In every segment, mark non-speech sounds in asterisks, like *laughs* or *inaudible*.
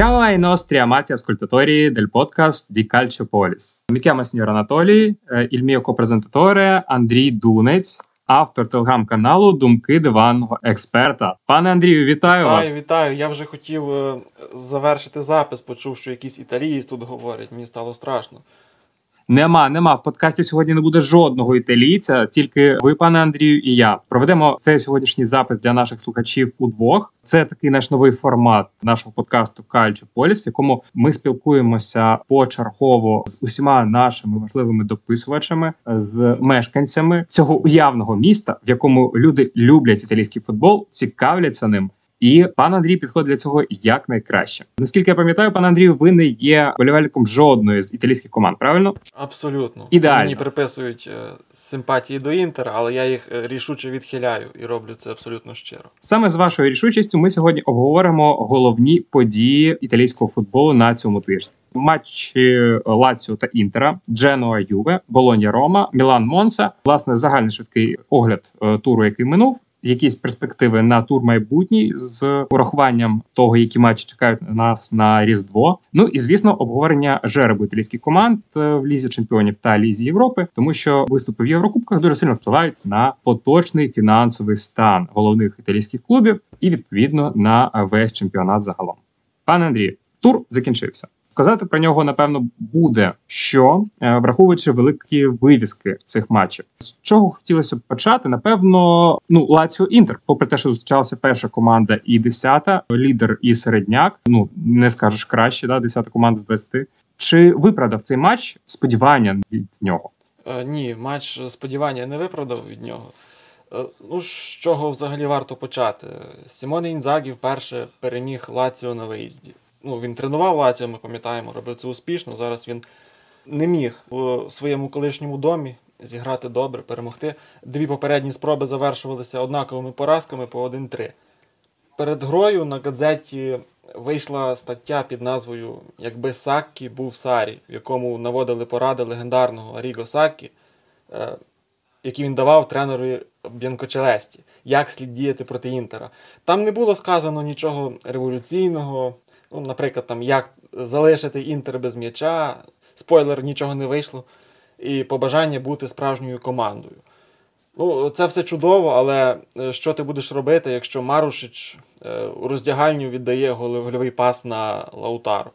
Ciao ai nostri amati ascoltatori del podcast di Calciopolis. Mi chiamo signor Анатолій, il mio copresentatore Андрій Дунець, автор телеграм-каналу Думки диванного експерта. Пане Андрію, вітаю Вітаю, вас. вітаю. Я вже хотів е, завершити запис, почув, що якийсь італієць тут говорить. Мені стало страшно. Нема, нема. В подкасті сьогодні не буде жодного італійця, тільки ви, пане Андрію, і я. Проведемо цей сьогоднішній запис для наших слухачів удвох. Це такий наш новий формат нашого подкасту Кальчо Поліс, в якому ми спілкуємося почергово з усіма нашими важливими дописувачами, з мешканцями цього уявного міста, в якому люди люблять італійський футбол, цікавляться ним. І пан Андрій підходить для цього якнайкраще. Наскільки я пам'ятаю, пан Андрію, ви не є болівальником жодної з італійських команд, правильно? Абсолютно. Ідеально. Мені приписують е, симпатії до Інтера, але я їх е, рішуче відхиляю і роблю це абсолютно щиро. Саме з вашою рішучістю ми сьогодні обговоримо головні події італійського футболу на цьому тижні. Матчі Лаціо та Інтера, Дженуа Юве, Болонья Рома, Мілан Монса. Власне, загальний швидкий огляд е, туру, який минув. Якісь перспективи на тур майбутній з урахуванням того, які матчі чекають нас на різдво. Ну і звісно, обговорення жеребу італійських команд е, в лізі чемпіонів та лізі Європи, тому що виступи в Єврокубках дуже сильно впливають на поточний фінансовий стан головних італійських клубів і відповідно на весь чемпіонат загалом. Пане Андрію, тур закінчився. Сказати про нього напевно буде що, е, враховуючи великі вивіски цих матчів. З чого хотілося б почати? Напевно, ну Лаціо Інтер, попри те, що зустрічалася перша команда і десята, лідер і середняк. Ну не скажеш краще, да, десята команда з 20. Чи виправдав цей матч сподівання від нього? Е, ні, матч сподівання не виправдав від нього. Е, ну, з чого взагалі варто почати? Сімоне Інзагі вперше переміг Лаціо на виїзді. Ну, він тренував Лаціо, ми пам'ятаємо, робив це успішно. Зараз він не міг у своєму колишньому домі зіграти добре, перемогти. Дві попередні спроби завершувалися однаковими поразками по 1-3. Перед грою на газеті вийшла стаття під назвою Якби Саккі був Сарі, в якому наводили поради легендарного Аріго Саккі, е, які він давав тренеру Б'янкочелесті, як слід діяти проти Інтера. Там не було сказано нічого революційного, ну, наприклад, там, як залишити Інтер без м'яча, спойлер, нічого не вийшло, і побажання бути справжньою командою. Ну, це все чудово, але е, що ти будеш робити, якщо Марушич е, у роздягальню віддає гольовий пас на Лаутару?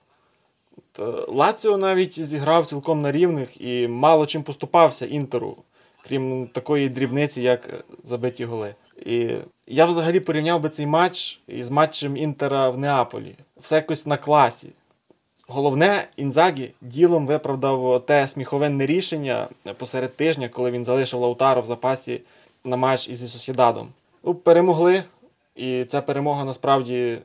Е, Лаціо навіть зіграв цілком на рівних і мало чим поступався Інтеру, крім такої дрібниці, як забиті голи. І я взагалі порівняв би цей матч із матчем Інтера в Неаполі. Все якось на класі. Головне, Інзагі ділом виправдав те сміховинне рішення посеред тижня, коли він залишив Лаутаро в запасі на матч із Сосідадом. Ну, перемогли, і ця перемога насправді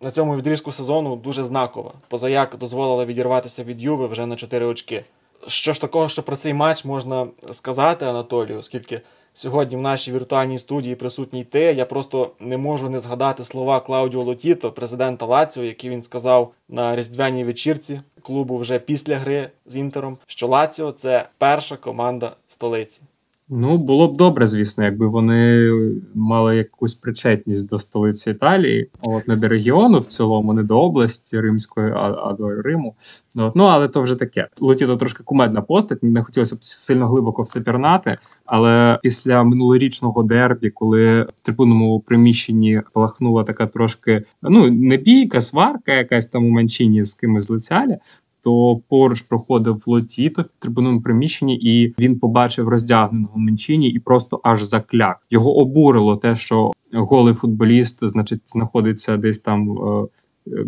на цьому відрізку сезону дуже знакова. Позаяк дозволила відірватися від Юви вже на 4 очки. Що ж такого, що про цей матч можна сказати, Анатолію, оскільки сьогодні в нашій віртуальній студії присутній ти, я просто не можу не згадати слова Клаудіо Лотіто, президента Лаціо, які він сказав на різдвяній вечірці клубу вже після гри з Інтером, що Лаціо це перша команда столиці. Ну, було б добре, звісно, якби вони мали якусь причетність до столиці Італії, от не до регіону в цілому, не до області Римської, а, а до Риму. От, ну, але то вже таке. Летіто трошки кумедна постать, не хотілося б сильно глибоко все пірнати. Але після минулорічного дербі, коли в трибунному приміщенні палахнула така трошки ну не бійка, сварка, якась там у Манчині з кимось лицяля, то поруч проходив Лотіто в трибунному приміщенні, і він побачив роздягненого Менчині і просто аж закляк. Його обурило те, що голий футболіст, значить, знаходиться десь там. е,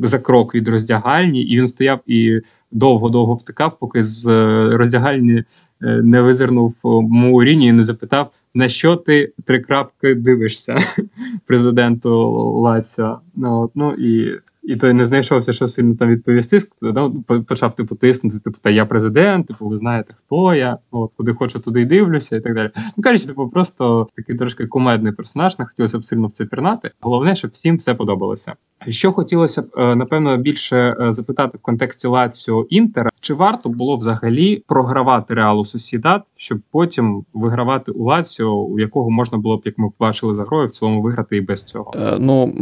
За крок від роздягальні, і він стояв і довго-довго втикав, поки з е, роздягальні е, не визирнув Мауріні і не запитав, на що ти три крапки дивишся *laughs* президенту Лаціо. Ну, ну і і той не знайшовся, що сильно там відповісти. Ну, почав типу тиснути, типу, та я президент, типу, ви знаєте, хто я, от куди хочу, туди й дивлюся, і так далі. Ну кажучи, типу, просто такий трошки кумедний персонаж, не хотілося б сильно в це пірнати. Головне, щоб всім все подобалося. Що хотілося б, е, напевно, більше е, запитати в контексті Лаціо Інтера, чи варто було взагалі програвати Реалу Сосідат, щоб потім вигравати у Лаціо, у якого можна було б, як ми побачили за грою, в цілому виграти і без цього. Е, ну,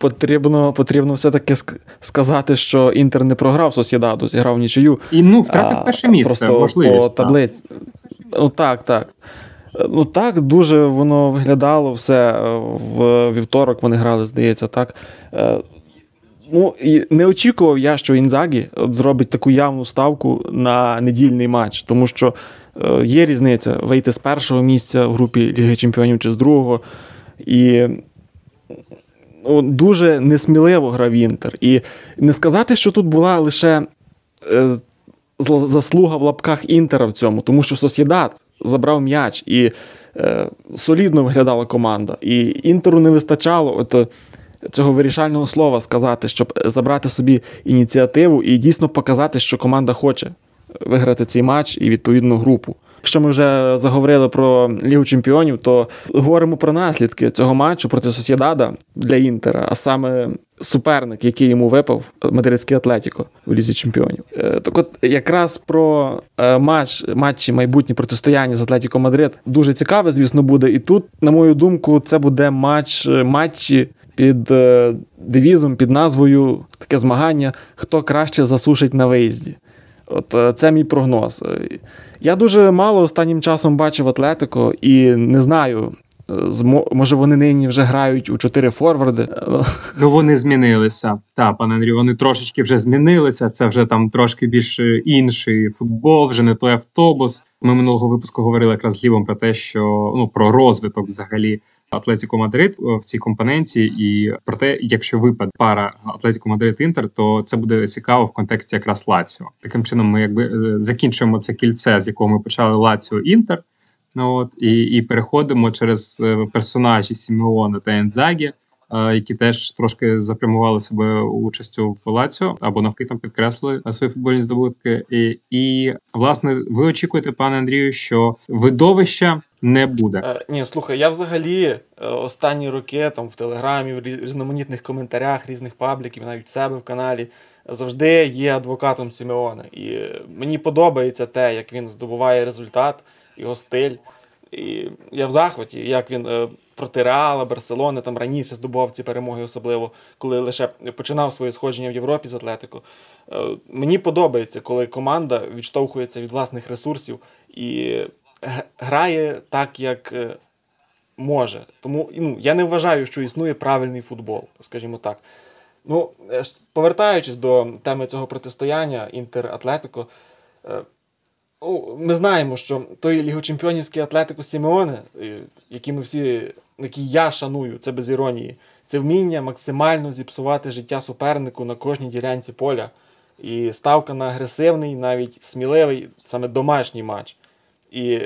потрібно, потрібно все-таки сказати, що Інтер не програв Сосєдаду, зіграв нічию. І ну, втратив перше місце. Просто можливість, по таблиці. Ну, так, так. Ну так, дуже воно виглядало все в вівторок. Вони грали, здається, так. Ну, і не очікував я, що Інзагі зробить таку явну ставку на недільний матч, тому що е, є різниця вийти з першого місця в групі Ліги Чемпіонів чи з другого. І дуже несміливо грав Інтер. І не сказати, що тут була лише е, заслуга в лапках Інтера в цьому, тому що Сосєдат забрав м'яч і е, солідно виглядала команда. І Інтеру не вистачало. От, цього вирішального слова сказати, щоб забрати собі ініціативу і дійсно показати, що команда хоче виграти цей матч і відповідну групу. Якщо ми вже заговорили про Лігу Чемпіонів, то говоримо про наслідки цього матчу проти Сосєдада для Інтера, а саме суперник, який йому випав, Мадридський Атлетіко в Лізі Чемпіонів. Е, так от якраз про е, матч, матчі майбутнє протистояння з Атлетіко Мадрид дуже цікаве, звісно, буде. І тут, на мою думку, це буде матч матчі під е, девізом, під назвою таке змагання, хто краще засушить на виїзді. От е, Це мій прогноз. Я дуже мало останнім часом бачив Атлетико і не знаю. Може, вони нині вже грають у чотири форварди. Ну вони змінилися. Так, пане Андрію, вони трошечки вже змінилися. Це вже там трошки більш інший футбол, вже не той автобус. Ми минулого випуску говорили якраз з Лівом про те, що ну про розвиток взагалі Атлетіко Мадрид е, в цій компоненті, і про те, якщо випаде пара Атлетіко Мадрид Інтер, то це буде цікаво в контексті якраз Лаціо. Таким чином, ми якби е, закінчуємо це кільце, з якого ми почали Лаціо Інтер. Ну от і і переходимо через е, персонажі Сімеона та Ендзагі, які теж трошки запрямували себе участю в Лаціо або навпаки там підкреслили свої футбольні здобутки. І, і власне ви очікуєте, пане Андрію, що видовища не буде. Е, Ні, слухай, я взагалі е, останні роки там в телеграмі, в різноманітних коментарях різних пабліків, навіть в себе в каналі, завжди є адвокатом Сімеона. І мені подобається те, як він здобуває результат, його стиль. І я в захваті, як він е, проти Реала, Барселони там раніше здобував ці перемоги, особливо коли лише починав своє сходження в Європі з Атлетико. Е, мені подобається, коли команда відштовхується від власних ресурсів і грає так, як е, може. Тому ну, я не вважаю, що існує правильний футбол, скажімо так. Ну, Повертаючись до теми цього протистояння Інтер-Атлетико, ми знаємо, що той лігочемпіонівський Атлетико Сімеоне, який ми всі, який я шаную, це без іронії, це вміння максимально зіпсувати життя супернику на кожній ділянці поля. І ставка на агресивний, навіть сміливий, саме домашній матч. І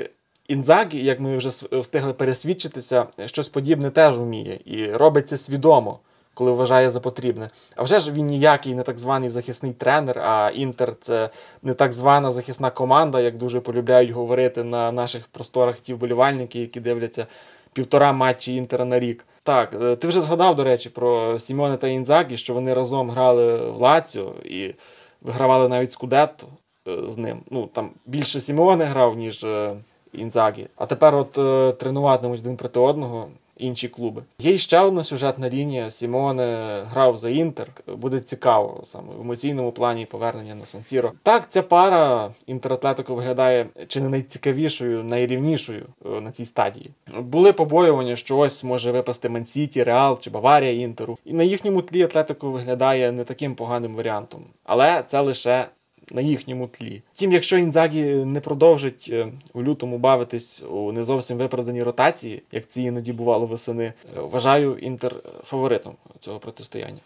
Інзагі, як ми вже встигли пересвідчитися, щось подібне теж вміє і робить це свідомо, коли вважає за потрібне. А вже ж він ніякий не так званий захисний тренер, а Інтер це не так звана захисна команда, як дуже полюбляють говорити на наших просторах ті вболівальники, які дивляться півтора матчі Інтера на рік. Так, е, ти вже згадав, до речі, про Сімоне та Інзагі, що вони разом грали в Лаціо і вигравали навіть Скудетто. Е, з ним. Ну там більше Сімеоне грав, ніж е, Інзагі. А тепер от тренуватимуть один проти одного. Інші клуби. Є ще одна сюжетна лінія. Сімоне грав за Інтер. Буде цікаво саме в емоційному плані повернення на Сан-Сіро. Так, ця пара інтератлетико виглядає чи не найцікавішою, найрівнішою на цій стадії. Були побоювання, що ось може випасти Мансіті, Реал чи Баварія Інтеру. І на їхньому тлі Атлетико виглядає не таким поганим варіантом. Але це лише на їхньому тлі. Втім, якщо Інзагі не продовжить е, у лютому бавитись у не зовсім виправданій ротації, як це іноді бувало восени, е, вважаю інтер фаворитом цього протистояння.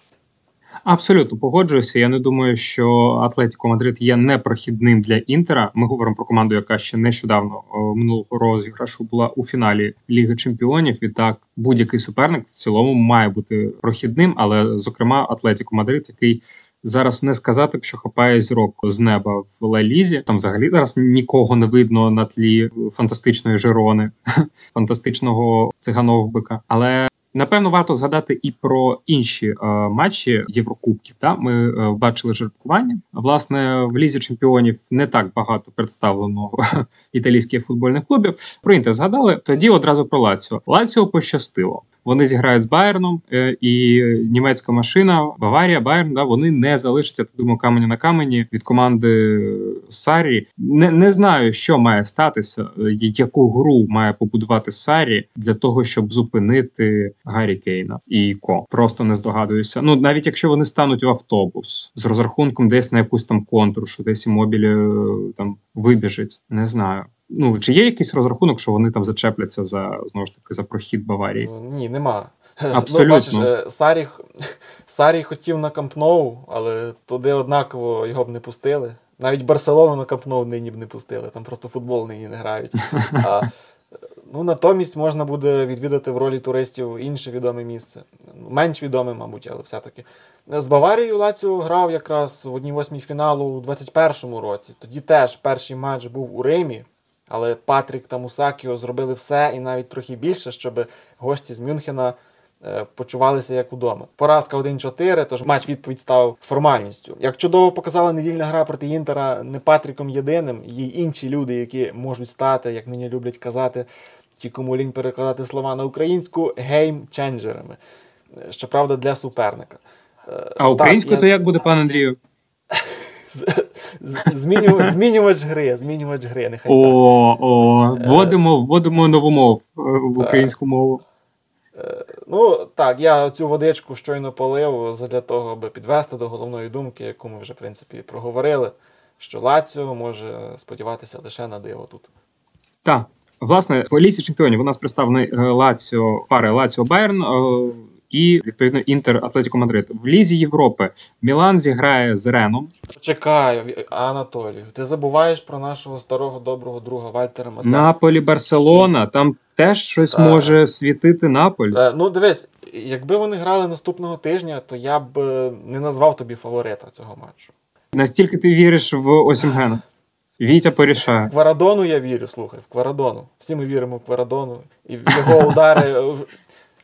Абсолютно погоджуюся. Я не думаю, що Атлетіко Мадрид є непрохідним для Інтера. Ми говоримо про команду, яка ще нещодавно минулого розіграшу була у фіналі Ліги Чемпіонів. І так будь-який суперник в цілому має бути прохідним, але зокрема Атлетіко Мадрид, який зараз не сказати, що хапає зірок з неба в Ла-Лізі. Там взагалі зараз нікого не видно на тлі фантастичної Жерони, *laughs* фантастичного циганов бика. Але Напевно, варто згадати і про інші е, матчі Єврокубків. Та ми е, бачили жеребкування. Власне, в лізі чемпіонів не так багато представлено *laughs* італійських футбольних клубів. Про інтер згадали. Тоді одразу про Лаціо. Лаціо пощастило. Вони зіграють з Байерном, е, і німецька машина Баварія, Байерн, да, вони не залишаться так думаю, камені на камені від команди Сарі. Не не знаю, що має статися, е, яку гру має побудувати Сарі для того, щоб зупинити Гаррі Кейна і Ко. Просто не здогадуюся. Ну навіть якщо вони стануть в автобус з розрахунком десь на якусь там контур, що десь імобілі е, там вибіжить, не знаю. Ну, чи є якийсь розрахунок, що вони там зачепляться за знову ж таки за прохід Баварії? Ну, ні, нема. *laughs* Абсолютно. Ну, бачиш, е, Сарі, *laughs* Сарі хотів на Кампноу, але туди однаково його б не пустили. Навіть Барселону на Кампноу нині б не пустили, там просто футбол нині не грають. *laughs* А, ну, Натомість можна буде відвідати в ролі туристів інше відоме місце. Менш відоме, мабуть, але все-таки. З Баварією Лаціо грав якраз в одній восьмій фіналу у 21-му році. Тоді теж перший матч був у Римі. Але Патрік та Мусакіо зробили все і навіть трохи більше, щоб гості з Мюнхена е, почувалися як вдома. Поразка 1-4, тож матч відповідь став формальністю. Як чудово показала недільна гра проти Інтера не Патріком єдиним, є інші люди, які можуть стати, як нині люблять казати, ті, кому лінь перекладати слова на українську, геймченджерами. Щоправда, для суперника. Е, а українською то як буде, пан Андрію? *laughs* Змінювач, змінювач гри, змінювач гри. Нехай О, так. о, вводимо, вводимо нову мову е, в українську мову. Е, ну, так, я цю водичку щойно полив для того, аби підвести до головної думки, яку ми вже, в принципі, проговорили, що Лаціо може сподіватися лише на диво тут. Так. Власне, в лісі чемпіонів у нас представлений е, Лаціо, пари Лаціо Байерн і відповідно Інтер Атлетіко Мадрид. В Лізі Європи Мілан зіграє з Реном. Чекаю, Анатолію. Ти забуваєш про нашого старого доброго друга Вальтера Мацена. Наполі Барселона. Там теж щось а... може світити Наполь. А, е, ну дивись, якби вони грали наступного тижня, то я б е, не назвав тобі фаворита цього матчу. Настільки ти віриш в Осімгена? Вітя порішає. В Кварадону я вірю, слухай, в Кварадону. Всі ми віримо в Кварадону. І в його удари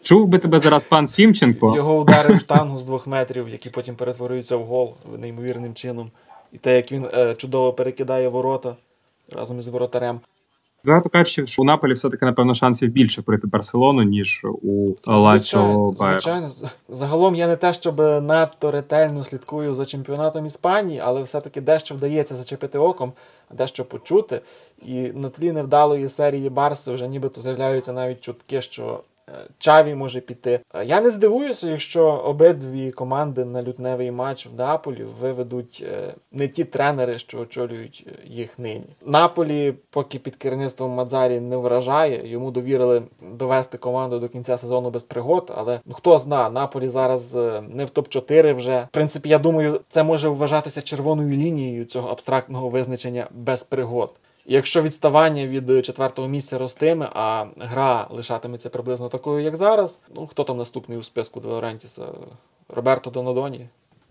Чув би тебе зараз пан Сімченко. Його удари в штангу з двох метрів, які потім перетворюються в гол неймовірним чином. І те, як він е, чудово перекидає ворота разом із воротарем. Багато кажучи, що у Наполі все-таки, напевно, шансів більше пройти Барселону, ніж у Лачо Байер. Звичайно, загалом я не те, щоб надто ретельно слідкую за чемпіонатом Іспанії, але все-таки дещо вдається зачепити оком, дещо почути. І на тлі невдалої серії Барси вже нібито з'являються навіть чутки, що Чаві може піти. Я не здивуюся, якщо обидві команди на лютневий матч в Наполі виведуть е, не ті тренери, що очолюють е, їх нині. Наполі, поки під керівництвом Мадзарі не вражає, йому довірили довести команду до кінця сезону без пригод. Але ну хто зна, Наполі зараз е, не в топ-4 вже. В принципі, я думаю, це може вважатися червоною лінією цього абстрактного визначення без пригод. Якщо відставання від четвертого місця ростиме, а гра лишатиметься приблизно такою, як зараз, ну хто там наступний у списку Делорентіса? Роберто Донадоні?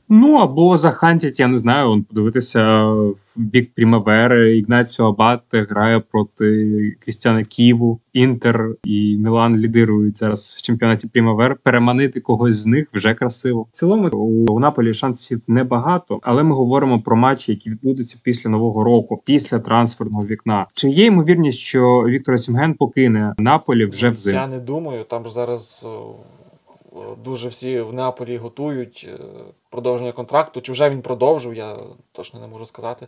Ну або захантять, я не знаю, он подивитися в бік Прімавери. Ігнаціо Абате грає проти Крістіана Києву, Інтер і Мілан лідирують зараз в чемпіонаті Прімавер. Переманити когось з них вже красиво. В цілому у Наполі шансів небагато, але ми говоримо про матчі, які відбудуться після нового року, після трансферного вікна. Чи є ймовірність, що Віктор Сімген покине Наполі вже взимку? Я не думаю. Там зараз дуже всі в Неаполі готують е, продовження контракту. Чи вже він продовжив, я точно не можу сказати.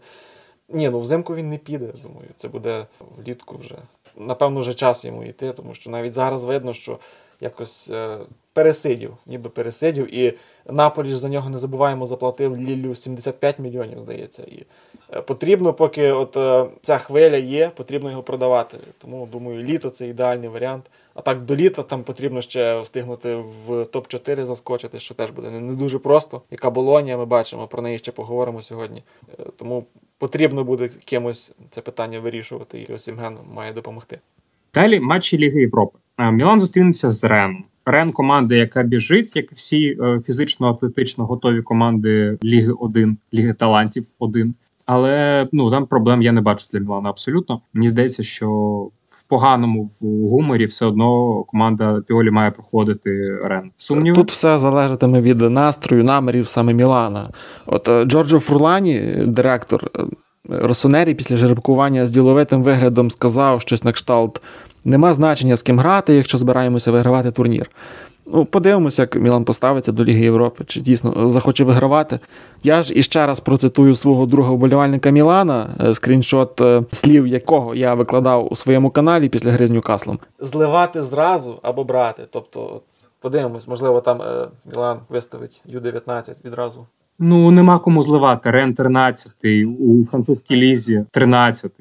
Ні, ну взимку він не піде. Думаю, це буде влітку вже. Напевно, вже час йому йти, тому що навіть зараз видно, що якось е, пересидів, ніби пересидів. І Наполі ж за нього не забуваємо, заплатив Лілю 75 мільйонів, здається. І е, потрібно, поки от ця хвиля є, потрібно його продавати. Тому думаю, літо це ідеальний варіант. А так до літа там потрібно ще встигнути в топ-4 заскочити, що теж буде не дуже просто. Яка болонія, ми бачимо, про неї ще поговоримо сьогодні. Е, тому потрібно буде кимось це питання вирішувати, і Осімген має допомогти. Далі матчі Ліги Європи. Е, Мілан зустрінеться з Реном. Рен команда, яка біжить, як всі е, фізично-атлетично готові команди Ліги 1, Ліги талантів 1. Але ну там проблем я не бачу для Мілана абсолютно. Мені здається, що поганому в гуморі все одно команда Піолі має проходити Рен. Сумнів Тут все залежатиме від настрою, намірів саме Мілана. От е, Джорджо Фурлані, директор е, Росонері, після жеребкування з діловитим виглядом сказав щось на кшталт: нема значення з ким грати, якщо збираємося вигравати турнір. Ну, подивимося, як Мілан поставиться до Ліги Європи, чи дійсно захоче вигравати. Я ж іще раз процитую свого друга вболівальника Мілана, е, скріншот е, слів якого я викладав у своєму каналі після гри з Ньюкаслом. Зливати зразу або брати. Тобто, от, подивимось, можливо, там е, Мілан виставить Ю-19 відразу. Ну, нема кому зливати. Рен 13, у французькій лізі 13.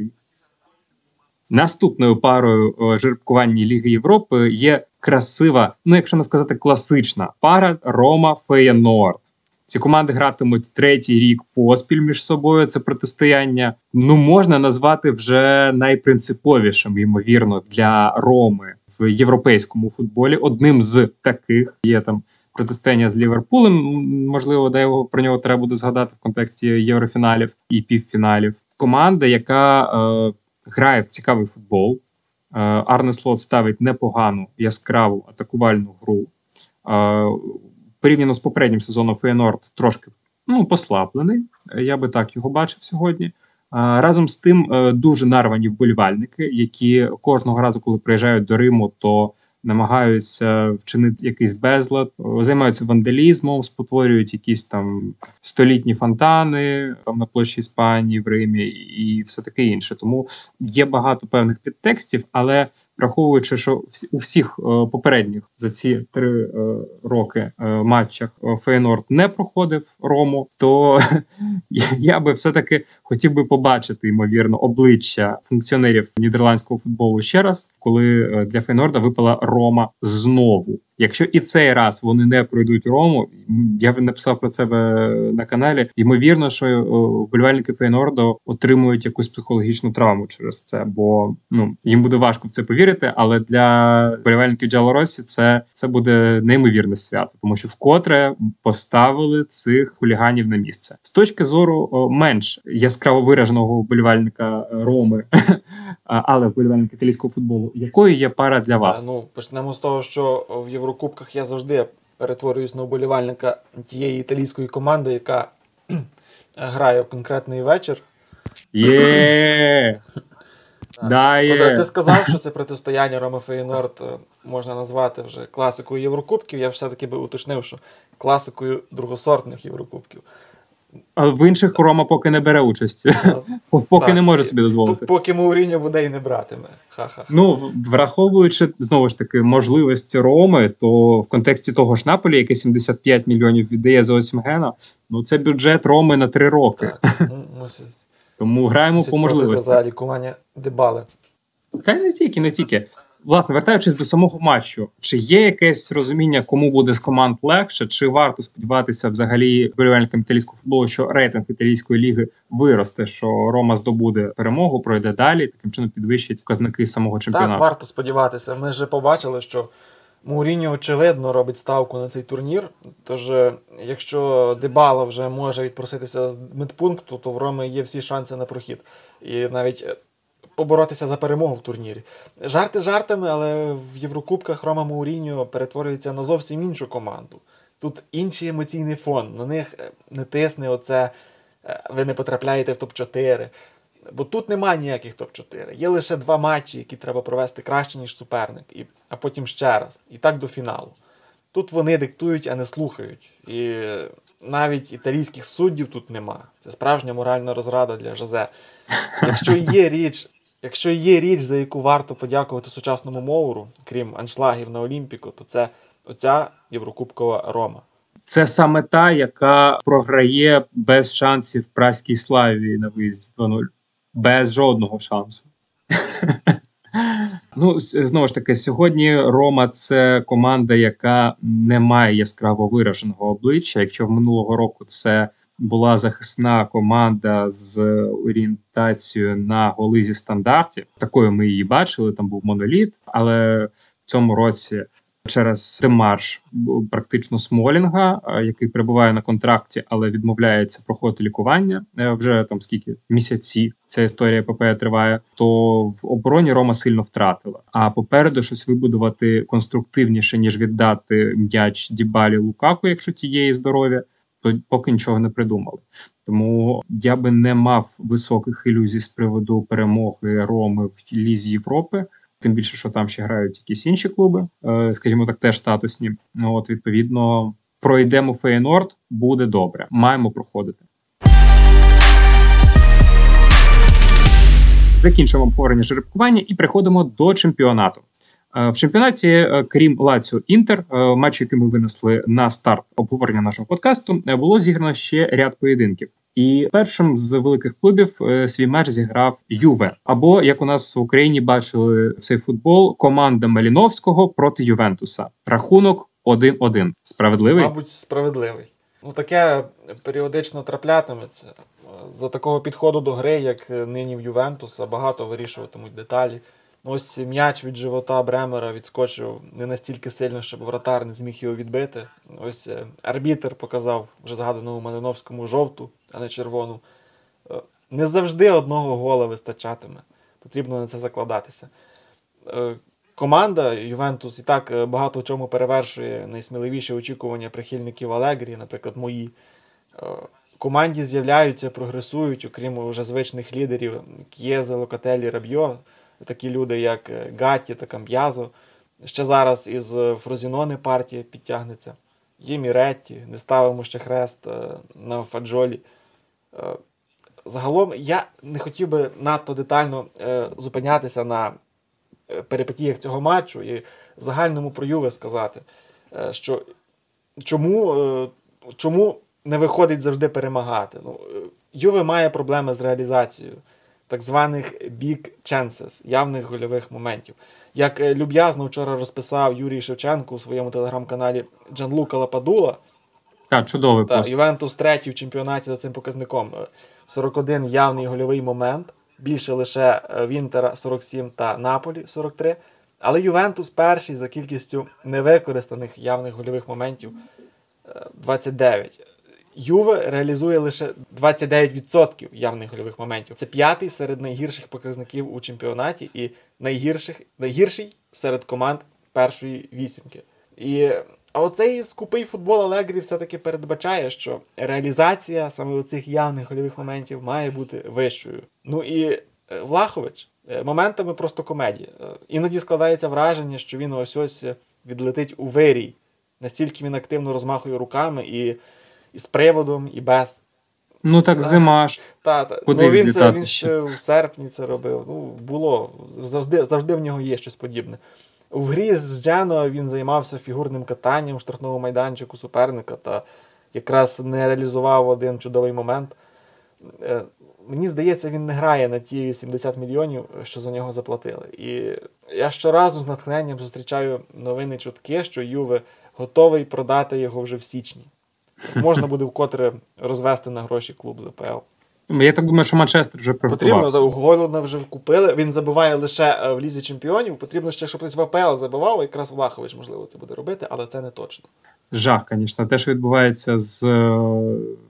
Наступною парою жеребкуванні Ліги Європи є красива, ну якщо не сказати класична пара Рома Феєнорд. Ці команди гратимуть третій рік поспіль між собою. Це протистояння. Ну можна назвати вже найпринциповішим, ймовірно, для Роми в європейському футболі. Одним з таких є там протистояння з Ліверпулем. Можливо, де його про нього треба буде згадати в контексті єврофіналів і півфіналів. Команда, яка е, грає в цікавий футбол. Е, Арне Слот ставить непогану яскраву атакувальну гру. Е, порівняно з попереднім сезоном Фейнорд трошки ну, послаблений. Я би так його бачив сьогодні. Разом з тим дуже нарвані вболівальники, які кожного разу, коли приїжджають до Риму, то намагаються вчинити якийсь безлад, займаються вандалізмом, спотворюють якісь там столітні фонтани там на площі Іспанії в Римі і все таке інше. Тому є багато певних підтекстів, але враховуючи, що у всіх е, попередніх за ці три е, роки е, матчах Фейнорд не проходив Рому, то *laughs* я би все таки хотів би побачити ймовірно обличчя функціонерів нідерландського футболу ще раз, коли для Фейнорда випала Рома знову. Якщо і цей раз вони не пройдуть Рому, я написав про себе на каналі. Ймовірно, що вболівальники Фейнордо отримують якусь психологічну травму через це, бо ну їм буде важко в це повірити. Але для вболівальників Джалоросі це це буде неймовірне свято, тому що вкотре поставили цих хуліганів на місце з точки зору менш яскраво вираженого вболівальника Роми, *laughs* але вболівальника італійського футболу. Якою є пара для вас? Ну почнемо з того, що в Єврокубках я завжди перетворююсь на вболівальника тієї італійської команди, яка *clears throat* грає в конкретний вечір. Є! Да, є. Ти сказав, що це протистояння Рома Фейнорд е, можна назвати вже класикою Єврокубків. Я все-таки би уточнив, що класикою другосортних Єврокубків. А в інших Рома поки не бере участі. Поки так, не може собі дозволити. Поки Мауріньо буде і не братиме. Ха-ха. Ну, враховуючи знову ж таки можливості Роми, то в контексті того ж Наполі, яке 75 мільйонів віддає за Осімгена, ну це бюджет Роми на три роки. Так, мусить. Тому граємо по можливості. за лікування дебали. Та й не тільки, не тільки. Власне, вертаючись до самого матчу, чи є якесь розуміння, кому буде з команд легше, чи варто сподіватися взагалі вболівальникам італійського футболу, що рейтинг італійської ліги виросте, що Рома здобуде перемогу, пройде далі, таким чином підвищить показники самого чемпіонату? Так, варто сподіватися. Ми вже побачили, що Мауріньо, очевидно, робить ставку на цей турнір. Тож, е, якщо Дебала вже може відпроситися з медпункту, то в Роми є всі шанси на прохід. І навіть е, поборотися за перемогу в турнірі. Жарти жартами, але в Єврокубках Рома Мауріньо перетворюється на зовсім іншу команду. Тут інший емоційний фон. На них е, не тисне оце, ви не потрапляєте в топ-4. Бо тут немає ніяких топ-4. Є лише два матчі, які треба провести краще, ніж суперник, і, а потім ще раз. І так до фіналу. Тут вони диктують, а не слухають. І навіть італійських суддів тут нема. Це справжня моральна розрада для Жозе. Якщо є річ, Якщо є річ, за яку варто подякувати сучасному Моуру, крім аншлагів на Олімпіку, то це оця Єврокубкова Рома. Це саме та, яка програє без шансів праській славі на виїзді 2-0. Без жодного шансу. *laughs* Ну, знову ж таки, сьогодні Рома це команда, яка не має яскраво вираженого обличчя. Якщо в минулого року це була захисна команда з орієнтацією на голи зі стандартів. Такою ми її бачили. Там був моноліт, але в цьому році через демарш практично Смолінга, який перебуває на контракті, але відмовляється проходити лікування е, вже там скільки місяці. Ця історія епопея триває. То в обороні Рома сильно втратила. А попереду щось вибудувати конструктивніше ніж віддати м'яч Дібалі Лукаку, якщо тієї здоров'я. То поки нічого не придумали, тому я би не мав високих ілюзій з приводу перемоги Роми в лізі Європи тим більше, що там ще грають якісь інші клуби, е, скажімо так, теж статусні. От, відповідно, пройдемо Фейнорд, буде добре. Маємо проходити. Закінчимо обговорення жеребкування і приходимо до чемпіонату. Е, в чемпіонаті, е, крім Лаціо Інтер, матч, який ми винесли на старт обговорення нашого подкасту, було зіграно ще ряд поєдинків. І першим з великих клубів е, свій матч зіграв Юве. Або як у нас в Україні бачили цей футбол, команда Маліновського проти Ювентуса. Рахунок 1-1. Справедливий? Мабуть, справедливий. Ну таке періодично траплятиметься. За такого підходу до гри, як нині в Ювентуса, багато вирішуватимуть деталі. Ось м'яч від живота Бремера відскочив не настільки сильно, щоб вратар не зміг його відбити. Ось е, арбітер показав вже згаданому Малиновському жовту, а не червону. Е, не завжди одного гола вистачатиме. Потрібно на це закладатися. Е, команда Ювентус і так багато в чому перевершує найсміливіші очікування прихильників Алегрі, наприклад, мої. Команді з'являються, прогресують, окрім вже звичних лідерів К'єзе, Локателі, Рабьо такі люди, як е, Гатті та Камп'язо. Ще зараз із е, Фрозінони партія підтягнеться. Є Міретті, не ставимо ще хрест е, на Фаджолі. Загалом я не хотів би надто детально зупинятися на перипетіях цього матчу і в загальному про Юве сказати, що чому чому не виходить завжди перемагати. Ну, Юве має проблеми з реалізацією так званих big chances, явних гольових моментів. Як е, люб'язно вчора розписав Юрій Шевченко у своєму телеграм-каналі Джанлука Лападула. Так, чудовий пост. Ювентус третій в чемпіонаті за цим показником. 41 е, явний гольовий момент. Більше лише е, Вінтера 47 та Наполі 43. Але Ювентус перший за кількістю невикористаних явних гольових моментів 29. Юве реалізує лише 29% явних гольових моментів. Це п'ятий серед найгірших показників у чемпіонаті і найгірших, найгірший серед команд першої вісімки. І а оцей скупий футбол Алегрі все-таки передбачає, що реалізація саме цих явних гольових моментів має бути вищою. Ну і е, Влахович е, моментами просто комедія. Е, іноді складається враження, що він ось ось відлетить у вирій. Настільки він активно розмахує руками і і з приводом, і без. Ну так зима ж. Та, та. Ну, він це він ще в серпні це робив. Ну, було. Завжди завжди в нього є щось подібне. В грі з Джено він займався фігурним катанням в штрафному майданчику суперника та якраз не реалізував один чудовий момент. Е, мені здається, він не грає на ті 70 мільйонів, що за нього заплатили. І я щоразу з натхненням зустрічаю новини чутки, що Юве готовий продати його вже в січні можна буде вкотре розвести на гроші клуб з АПЛ. Я так думаю, що Манчестер вже. Потрібно, Голлана вже купили. Він забиває лише е, в лізі чемпіонів. Потрібно ще, щоб хтось в АПЛ забивав, якраз Влахович, можливо, це буде робити, але це не точно. Жах, звісно, те, що відбувається з е,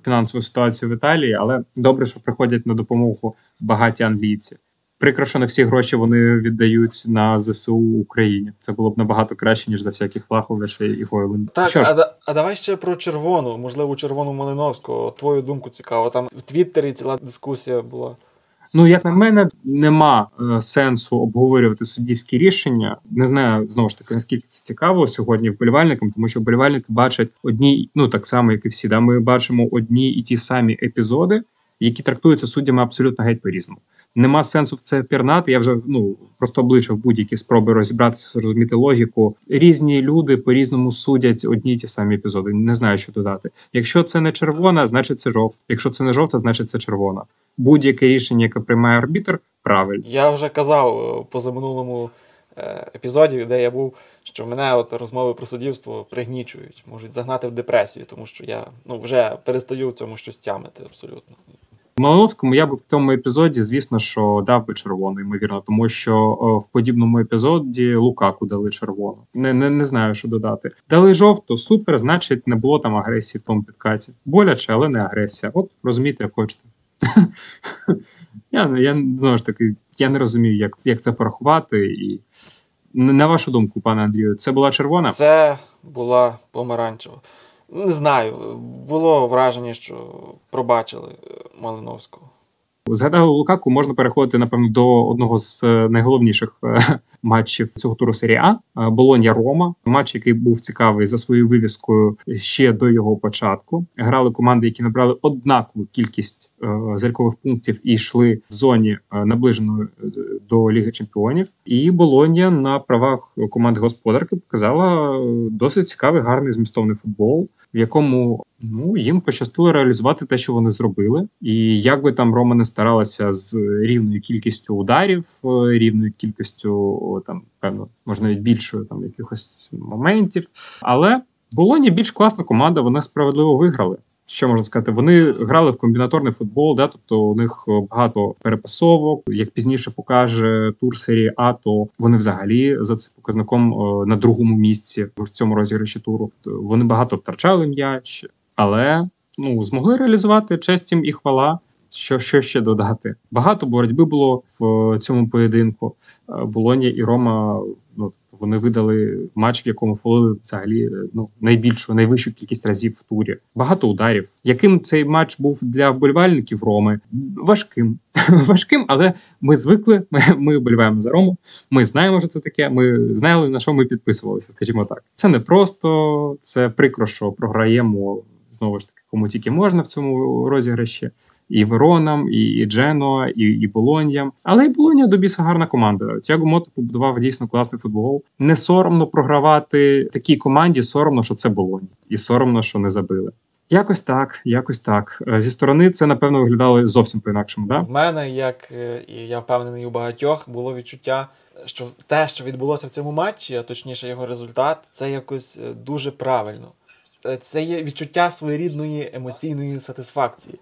фінансовою ситуацією в Італії, але добре, що приходять на допомогу багаті англійці прикро, що не всі гроші вони віддають на ЗСУ Україні. Це було б набагато краще, ніж за всякі Флаховичі і Гойлен. Так, що а, а давай ще про червону, можливо, червону Малиновського. Твою думку цікаво. Там в Твіттері ціла дискусія була. Ну, як на мене, нема е, сенсу обговорювати суддівські рішення. Не знаю знову ж таки наскільки це цікаво сьогодні вболівальникам, тому що вболівальники бачать одні, ну так само, як і всі. Да, Ми бачимо одні і ті самі епізоди, які трактуються суддями абсолютно геть по різному нема сенсу в це пірнати. Я вже ну просто обличив будь-які спроби розібратися, зрозуміти логіку. Різні люди по різному судять одні й ті самі епізоди. Не знаю, що додати. Якщо це не червона, значить це жовта. Якщо це не жовта, значить це червона. Будь-яке рішення, яке приймає арбітр, правильно. Я вже казав е, позаминулому е, епізоді, де я був, що мене от розмови про суддівство пригнічують, можуть загнати в депресію, тому що я ну вже перестаю в цьому щось тямити абсолютно. Малиновському я би в цьому епізоді, звісно, що дав би червону, ймовірно, тому що о, в подібному епізоді Лукаку дали червону. Не не, не знаю, що додати. Дали жовту, супер, значить, не було там агресії в тому підкаті. Боляче, але не агресія. От розумієте, як хочете. *laughs* Я я знову ж таки я не розумію, як як це порахувати. І на вашу думку, пане Андрію, це була червона? Це була помаранчева. Не знаю, було враження, що пробачили Малиновського. Згадав Лукаку, можна переходити, напевно, до одного з е, найголовніших е, *laughs* матчів цього туру серії А е, Болонья Рома. Матч, який був цікавий за своєю вивіскою ще до його початку. Грали команди, які набрали однакову кількість залькових пунктів і йшли в зоні наближеної до Ліги Чемпіонів. І Болонья на правах команди господарки показала досить цікавий, гарний змістовний футбол, в якому ну їм пощастило реалізувати те, що вони зробили. І як би там Рома не старалася з рівною кількістю ударів, е, рівною кількістю там, певно, можна навіть більшою там якихось моментів. Але Болоні більш класна команда, вони справедливо виграли. Що можна сказати? Вони грали в комбінаторний футбол, да, тобто у них багато перепасовок. Як пізніше покаже тур серії А, то вони взагалі за цим показником е, на другому місці в цьому розіграші туру. Вони багато втрачали м'яч, але ну змогли реалізувати честь їм і хвала. Що що ще додати? Багато боротьби було в цьому поєдинку. Е, Болонія і Рома ну вони видали матч, в якому фолили взагалі ну найбільшу, найвищу кількість разів в турі. Багато ударів. Яким цей матч був для вболівальників Роми? Важким, *laughs* важким, але ми звикли. *laughs* Ми ми вболіваємо за Рому. Ми знаємо, що це таке. Ми знали на що ми підписувалися. Скажімо так, це не просто це прикро, що програємо знову ж таки, кому тільки можна в цьому розіграші. І Веронам, і і Джено, і і Болоньям. Але і Болонія до біса гарна команда. Тяго Мото побудував дійсно класний футбол. Не соромно програвати такій команді, соромно, що це Болонія. І соромно, що не забили. Якось так, якось так. Е, зі сторони це, напевно, виглядало зовсім по-інакшому. Да? В мене, як е, і я впевнений у багатьох, було відчуття, що те, що відбулося в цьому матчі, а точніше його результат, це якось е, дуже правильно. Це є відчуття своєрідної емоційної сатисфакції.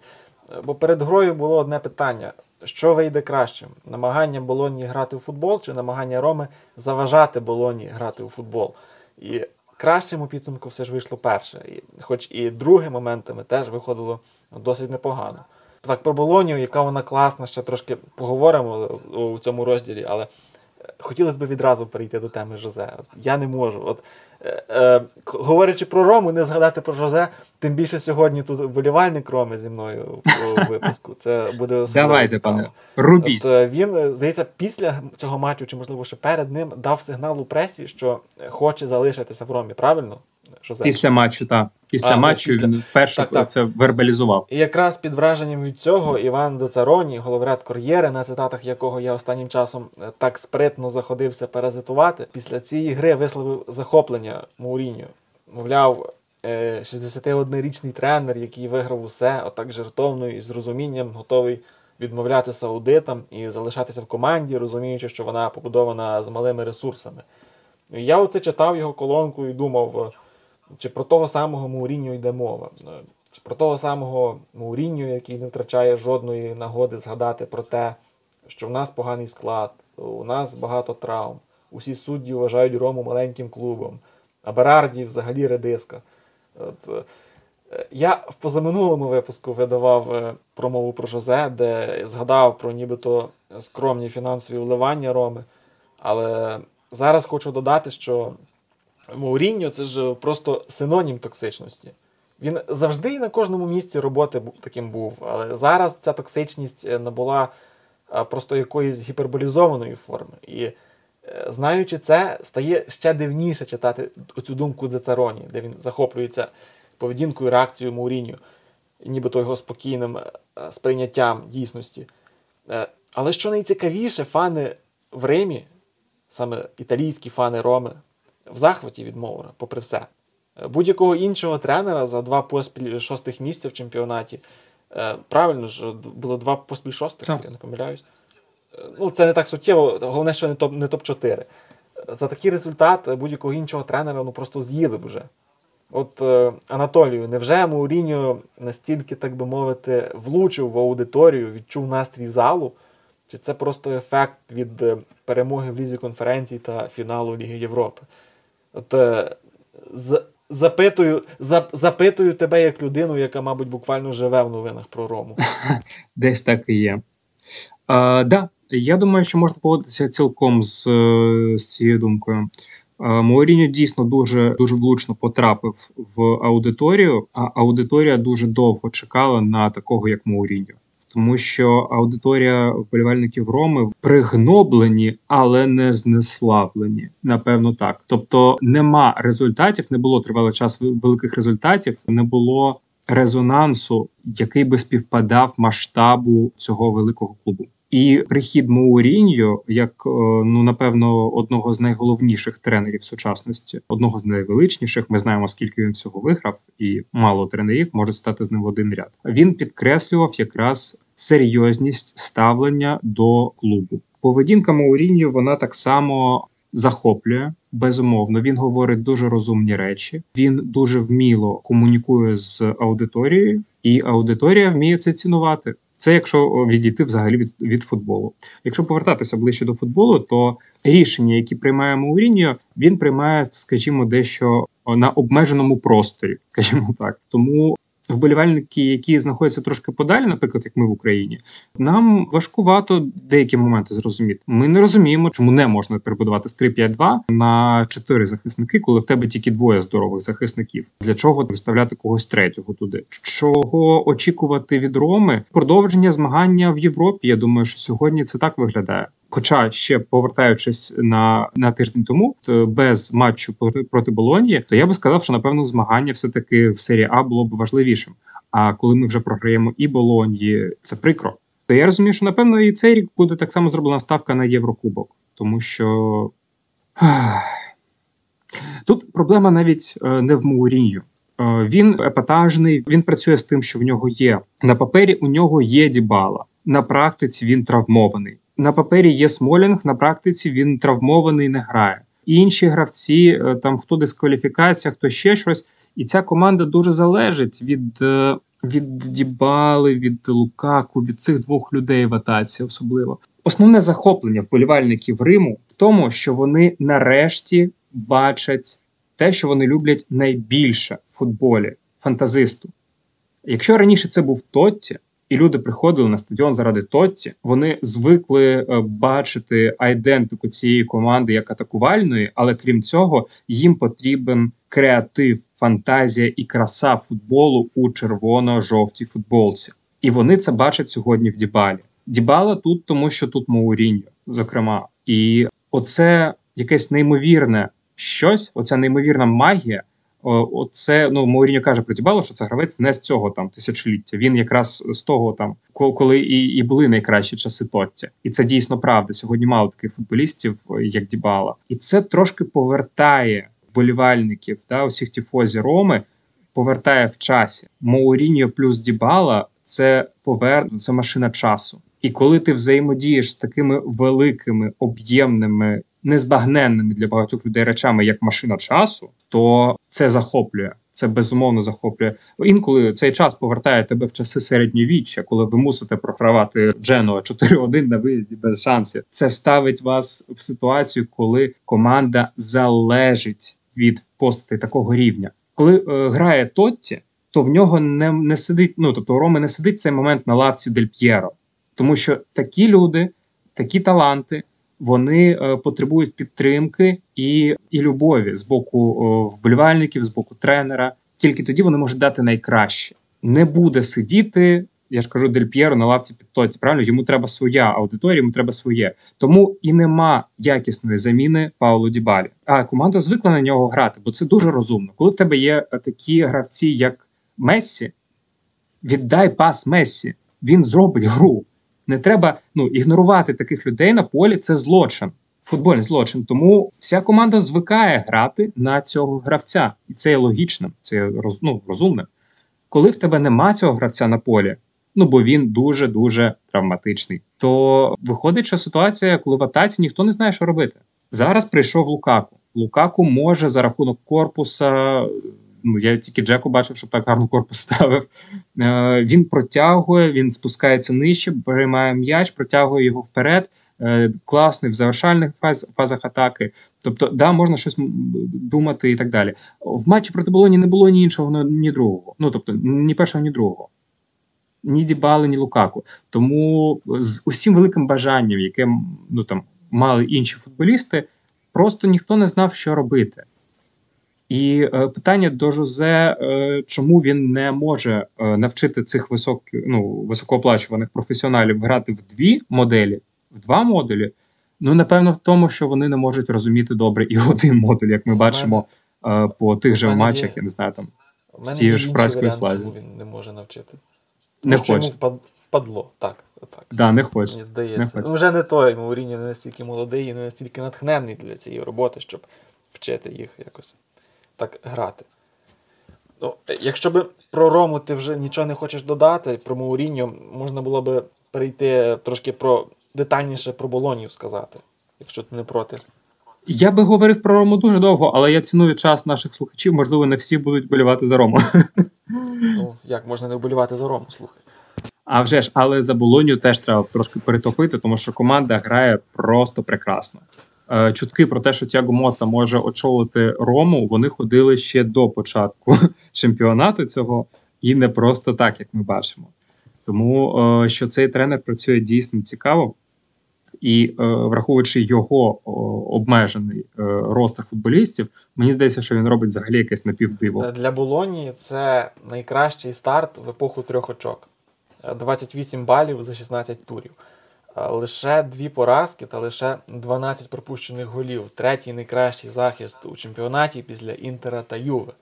Бо перед грою було одне питання: що вийде кращим? Намагання Болоні грати у футбол чи намагання Роми заважати Болоні грати у футбол? І кращим у підсумку все ж вийшло перше. І, Хоч і друге моментами теж виходило досить непогано. Так, про Болонію, яка вона класна, ще трошки поговоримо у цьому розділі, але хотілося б відразу перейти до теми Жозе. От Я не можу. От, е, е, Говорячи про Рому, не згадати про Жозе, тим більше сьогодні тут вболівальник Роми зі мною в *laughs* випуску. Це буде особливо Давайте, пане. рубіть. От, е, Він, е, здається, після цього матчу, чи, можливо, ще перед ним, дав сигнал у пресі, що хоче залишитися в Ромі. Правильно? Жозе? Після матчу, так. Після а, ну, матчу після... він вперше так, так. це вербалізував. І якраз під враженням від цього Іван Децароні, головряд Кор'єри, на цитатах якого я останнім часом е, так спритно заходився паразитувати, після цієї гри висловив захоплення Мауріньо. Мовляв, 61-річний е, тренер, який виграв усе, отак жертовно і з розумінням готовий відмовляти саудитам і залишатися в команді, розуміючи, що вона побудована з малими ресурсами. Я оце читав його колонку і думав. Чи про того самого Мауріньо йде мова? Е, чи про того самого Мауріньо, який не втрачає жодної нагоди згадати про те, що в нас поганий склад, у нас багато травм, усі судді вважають Рому маленьким клубом, а Берарді взагалі редиска. От, е, я в позаминулому випуску видавав е, промову про Жозе, де згадав про нібито скромні фінансові вливання Роми. Але зараз хочу додати, що Мауріньо це ж просто синонім токсичності. Він завжди і на кожному місці роботи таким був. Але зараз ця токсичність е, набула просто якоїсь гіперболізованої форми. І е, знаючи це, стає ще дивніше читати оцю думку Дзецароні, де він захоплюється поведінкою, реакцією Мауріньо, нібито його спокійним е, сприйняттям дійсності. Але що найцікавіше, фани в Римі, саме італійські фани Роми, в захваті від Моура, попри все. Будь-якого іншого тренера за два поспіль шостих місця в чемпіонаті. Е, правильно ж, було два поспіль шостих, так. я не помиляюсь. Е, ну, Це не так суттєво, головне, що не топ-4. Не топ За такий результат будь-якого іншого тренера ну, просто з'їли б вже. От е, Анатолію, невже Мауріньо настільки, так би мовити, влучив в аудиторію, відчув настрій залу? Чи це просто ефект від е, перемоги в лізі конференцій та фіналу Ліги Європи? От е, з, запитую, за, запитую тебе як людину, яка, мабуть, буквально живе в новинах про Рому. *laughs* Десь так і є. А, да, я думаю, що можна погодитися цілком з, е, з цією думкою. Мауріньо дійсно дуже дуже влучно потрапив в аудиторію, а аудиторія дуже довго чекала на такого, як Мауріньо. Тому що аудиторія вболівальників Роми пригноблені, але не знеславлені. Напевно, так. Тобто, нема результатів, не було тривалий час великих результатів, не було резонансу, який би співпадав масштабу цього великого клубу. І прихід Моуріньо, як е, ну напевно одного з найголовніших тренерів сучасності, одного з найвеличніших. Ми знаємо, скільки він всього виграв, і мало тренерів можуть стати з ним в один ряд. Він підкреслював якраз серйозність ставлення до клубу. Поведінка Моуріньо вона так само захоплює. Безумовно, він говорить дуже розумні речі. Він дуже вміло комунікує з аудиторією, і аудиторія вміє це цінувати. Це якщо відійти взагалі від від футболу. Якщо повертатися ближче до футболу, то рішення, які приймає Мауріньо, він приймає, скажімо, дещо на обмеженому просторі, скажімо так. Тому вболівальники, які знаходяться трошки подалі, наприклад, як ми в Україні, нам важкувато деякі моменти зрозуміти. Ми не розуміємо, чому не можна перебудувати з 3-5-2 на 4 захисники, коли в тебе тільки двоє здорових захисників. Для чого виставляти когось третього туди? Чого очікувати від Роми? Продовження змагання в Європі. Я думаю, що сьогодні це так виглядає. Хоча ще повертаючись на на тиждень тому, то без матчу проти, Болонії, то я би сказав, що напевно змагання все таки в серії А було б важливішим. А коли ми вже програємо і Болонії, це прикро. То я розумію, що напевно і цей рік буде так само зроблена ставка на Єврокубок, тому що *sighs* тут проблема навіть е, не в Маурінью. Е, він епатажний, він працює з тим, що в нього є на папері. У нього є дібала на практиці. Він травмований на папері є Смолінг, на практиці він травмований, не грає. Інші гравці, е, там хто дискваліфікація, хто ще щось. І ця команда дуже залежить від е, від Дібали, від Лукаку, від цих двох людей в атаці, особливо. Основне захоплення вболівальників Риму в тому, що вони нарешті бачать те, що вони люблять найбільше в футболі фантазисту. Якщо раніше це був Тотті, і люди приходили на стадіон заради Тотті. Вони звикли е, бачити айдентику цієї команди як атакувальної, але крім цього, їм потрібен креатив, фантазія і краса футболу у червоно-жовтій футболці. І вони це бачать сьогодні в Дібалі. Дібала тут, тому що тут Мауріньо, зокрема, і оце якесь неймовірне щось, оця неймовірна магія. Оце ну Мауріньо каже про Дібалу, що це гравець не з цього там тисячоліття. Він якраз з того, там коли і і були найкращі часи Тотті. і це дійсно правда. Сьогодні мало таких футболістів, як Дібала, і це трошки повертає болівальників та усіх тіфозі Роми, повертає в часі. Мауріньо плюс Дібала це повер... це машина часу. І коли ти взаємодієш з такими великими об'ємними незбагненними для багатьох людей речами, як машина часу, то це захоплює. Це безумовно захоплює. Інколи цей час повертає тебе в часи середньовіччя, коли ви мусите програвати Дженуа 4-1 на виїзді без шансів. Це ставить вас в ситуацію, коли команда залежить від постатей такого рівня. Коли е, грає Тотті, то в нього не не сидить. Ну тобто Роми не сидить цей момент на лавці Дель П'єро, тому що такі люди, такі таланти вони е, потребують підтримки і і любові з боку вболівальників, з боку тренера. Тільки тоді вони можуть дати найкраще. Не буде сидіти. Я ж кажу, Дель П'єро на лавці під тоті. Правильно йому треба своя аудиторія, йому треба своє. Тому і нема якісної заміни Паулу Дібалі. А команда звикла на нього грати, бо це дуже розумно. Коли в тебе є такі гравці, як Мессі, віддай пас Мессі. Він зробить гру. Не треба ну, ігнорувати таких людей на полі. Це злочин, футбольний злочин. Тому вся команда звикає грати на цього гравця, і це є логічним, це є роз, ну, розумним. Коли в тебе нема цього гравця на полі, ну бо він дуже дуже травматичний, то виходить, що ситуація, коли в атаці ніхто не знає, що робити. Зараз прийшов Лукаку. Лукаку може за рахунок корпуса ну я тільки Джеку бачив, щоб так гарно корпус ставив. Е, Він протягує, він спускається нижче, приймає м'яч, протягує його вперед. Е, Класний в завершальних фаз, фазах атаки. Тобто, да, можна щось думати і так далі. В матчі проти Болоні не було ні іншого, ні другого. Ну тобто, ні першого, ні другого. Ні Дібали, ні Лукаку. Тому з усім великим бажанням, яке ну там мали інші футболісти, просто ніхто не знав, що робити. І е, питання до Жозе, е, чому він не може е, навчити цих висок, ну, високооплачуваних професіоналів грати в дві моделі, в два модулі. Ну, напевно, в тому, що вони не можуть розуміти добре і *laughs* один модуль, як ми бачимо мене, по тих же матчах, є... я не знаю, там з тією ж працькою славі. Він не може навчити? Не хоче. Чому впадло, так. так. Да, не хоче. Мені здається. Не хоче. Вже не той, Мауріньо не настільки молодий і не настільки натхненний для цієї роботи, щоб вчити їх якось так грати. Ну, Якщо би про Рому ти вже нічого не хочеш додати, про Мауріньо можна було би перейти трошки про детальніше про Болонію сказати, якщо ти не проти. Я би говорив про Рому дуже довго, але я ціную час наших слухачів, можливо, не всі будуть болівати за Рому. Ну, як можна не вболівати за Рому, слухай. А вже ж, але за Болонію теж треба трошки перетопити, тому що команда грає просто прекрасно. Е, чутки про те, що Тяго Мота може очолити Рому, вони ходили ще до початку *laughs* чемпіонату цього, і не просто так, як ми бачимо. Тому е, що цей тренер працює дійсно цікаво, і е, враховуючи його обмежений ростер футболістів, мені здається, що він робить взагалі якесь напівдиво. Для Болонії це найкращий старт в епоху трьох очок: 28 балів за 16 турів лише дві поразки та лише 12 пропущених голів. Третій найкращий захист у чемпіонаті після Інтера та Юве.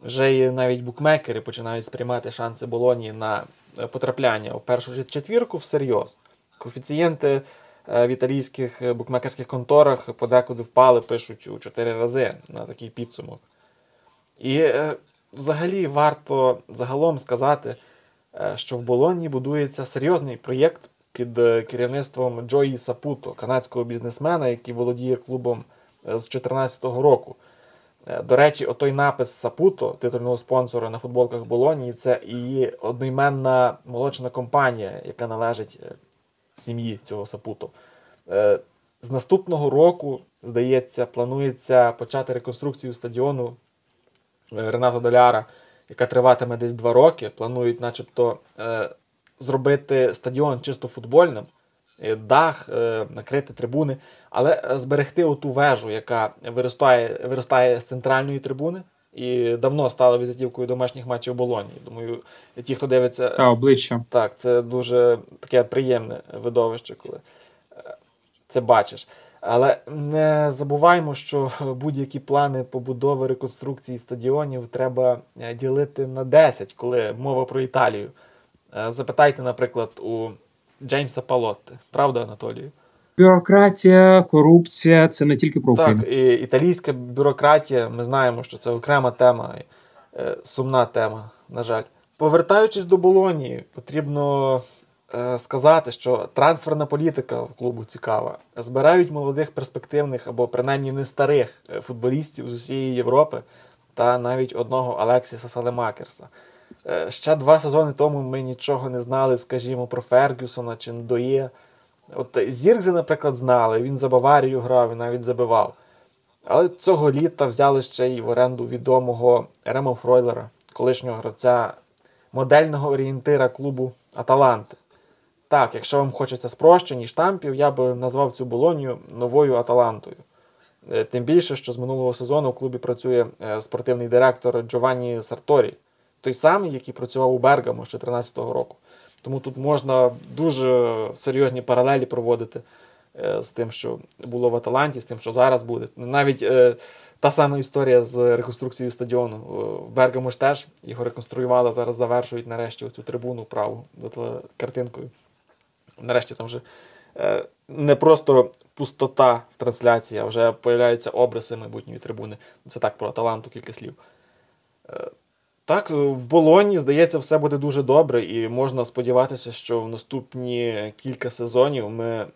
Вже і навіть букмекери починають сприймати шанси Болонії на е, потрапляння в першу четвірку всерйоз. Коефіцієнти е, в італійських е, букмекерських конторах подекуди впали, пишуть у 4 рази на такий підсумок. І взагалі варто загалом сказати, що в Болоні будується серйозний проєкт під е, керівництвом Джої Сапуто, канадського бізнесмена, який володіє клубом е, з 2014 року. Е, до речі, отой напис Сапуто, титульного спонсора на футболках Болонії, це і одноіменна молочна компанія, яка належить сім'ї цього Сапуто. З наступного року, здається, планується почати реконструкцію стадіону Ренато Доляра, яка триватиме десь два роки. Планують, начебто, зробити стадіон чисто футбольним, е, дах, е, накрити трибуни, але е, зберегти оту вежу, яка виростає виростає з центральної трибуни. І давно стала візитівкою домашніх матчів Болоні. Думаю, ті, хто дивиться, Та обличчя. Так, це дуже таке приємне видовище, коли це бачиш. Але не забуваємо, що *laughs* будь-які плани побудови реконструкції стадіонів треба ділити на 10, коли мова про Італію. Е, запитайте, наприклад, у Джеймса Палотти. Правда, Анатолію? Бюрократія, корупція це не тільки про Україну. Так, і італійська бюрократія, ми знаємо, що це окрема тема, е, сумна тема, на жаль. Повертаючись до Болонії, потрібно е, сказати, що трансферна політика в клубу цікава. Збирають молодих перспективних або принаймні не старих футболістів з усієї Європи та навіть одного Алексіса Салемакерса. Е, ще два сезони тому ми нічого не знали, скажімо, про Фергюсона чи Ндоє. От Зіркзи, наприклад, знали, він за Баварію грав і навіть забивав. Але цього літа взяли ще й в оренду відомого Ремо Фройлера, колишнього гравця модельного орієнтира клубу Аталанти. Так, якщо вам хочеться спрощень і штампів, я би назвав цю болонію новою Аталантою. Е, тим більше, що з минулого сезону у клубі працює е, спортивний директор Джованні Сарторі той самий, який працював у Бергамо з 2014 року. Тому тут можна дуже серйозні паралелі проводити е, з тим, що було в Аталанті, з тим, що зараз буде. Навіть е, та сама історія з реконструкцією стадіону. В Бергамо ж теж його реконструювали, зараз завершують нарешті оцю трибуну праву за картинкою. Нарешті там вже е, не просто пустота в трансляції, а вже появляються обриси майбутньої трибуни. Це так про Аталанту кілька слів. Е, так, в Болоні, здається, все буде дуже добре, і можна сподіватися, що в наступні кілька сезонів ми.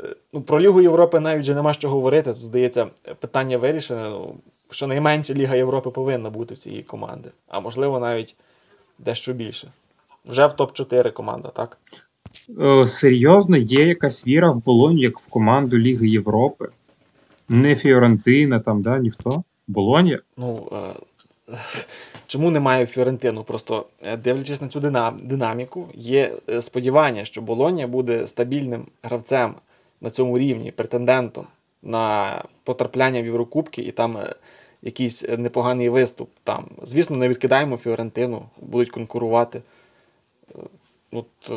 Е, ну, Про Лігу Європи навіть вже нема що говорити. Тут, здається, питання вирішене. Ну, щонайменше Ліга Європи повинна бути в цієї команди, а можливо навіть дещо більше. Вже в топ-4 команда, так? Е, серйозно, є якась віра в Болонь, як в команду Ліги Європи. Не Фіорентина, там, да, ніхто. Болонья. Ну, е, чому немає Фіорентину? Просто е, дивлячись на цю динаміку, є е, сподівання, що Болонія буде стабільним гравцем на цьому рівні, претендентом на потрапляння в Єврокубки і там е, якийсь непоганий виступ. Там. Звісно, не відкидаємо Фіорентину, будуть конкурувати. От,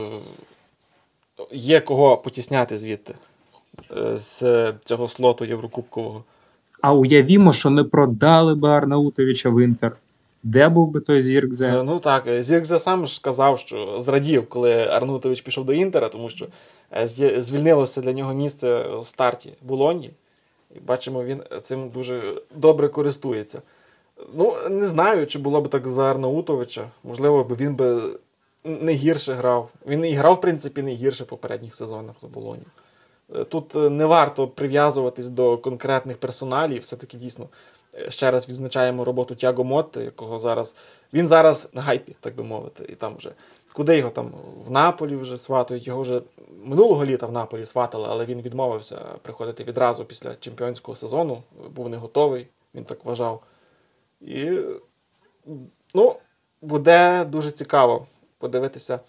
є кого потісняти звідти з цього слоту Єврокубкового. А уявімо, що не продали би Арнаутовича в Інтер. Де був би той Е, Зіркзе? Ну так, е, Зіркзе сам ж сказав, що зрадів, коли Арнутович пішов до Інтера, тому що е, звільнилося для нього місце у старті Болоні. І бачимо, він цим дуже добре користується. Ну, не знаю, чи було б так за Арнаутовича. Можливо, він би не гірше грав. Він і грав, в принципі, не гірше в попередніх сезонах за Болоні. Е, Тут е, не варто прив'язуватись до конкретних персоналів. Все-таки дійсно е, ще раз відзначаємо роботу Тяго Мотти, якого зараз. Він зараз на гайпі, так би мовити. І там вже куди його там в Наполі вже сватають. Його вже минулого літа в Наполі сватали, але він відмовився приходити відразу після чемпіонського сезону. Був не готовий, він так вважав. І ну, буде дуже цікаво подивитися,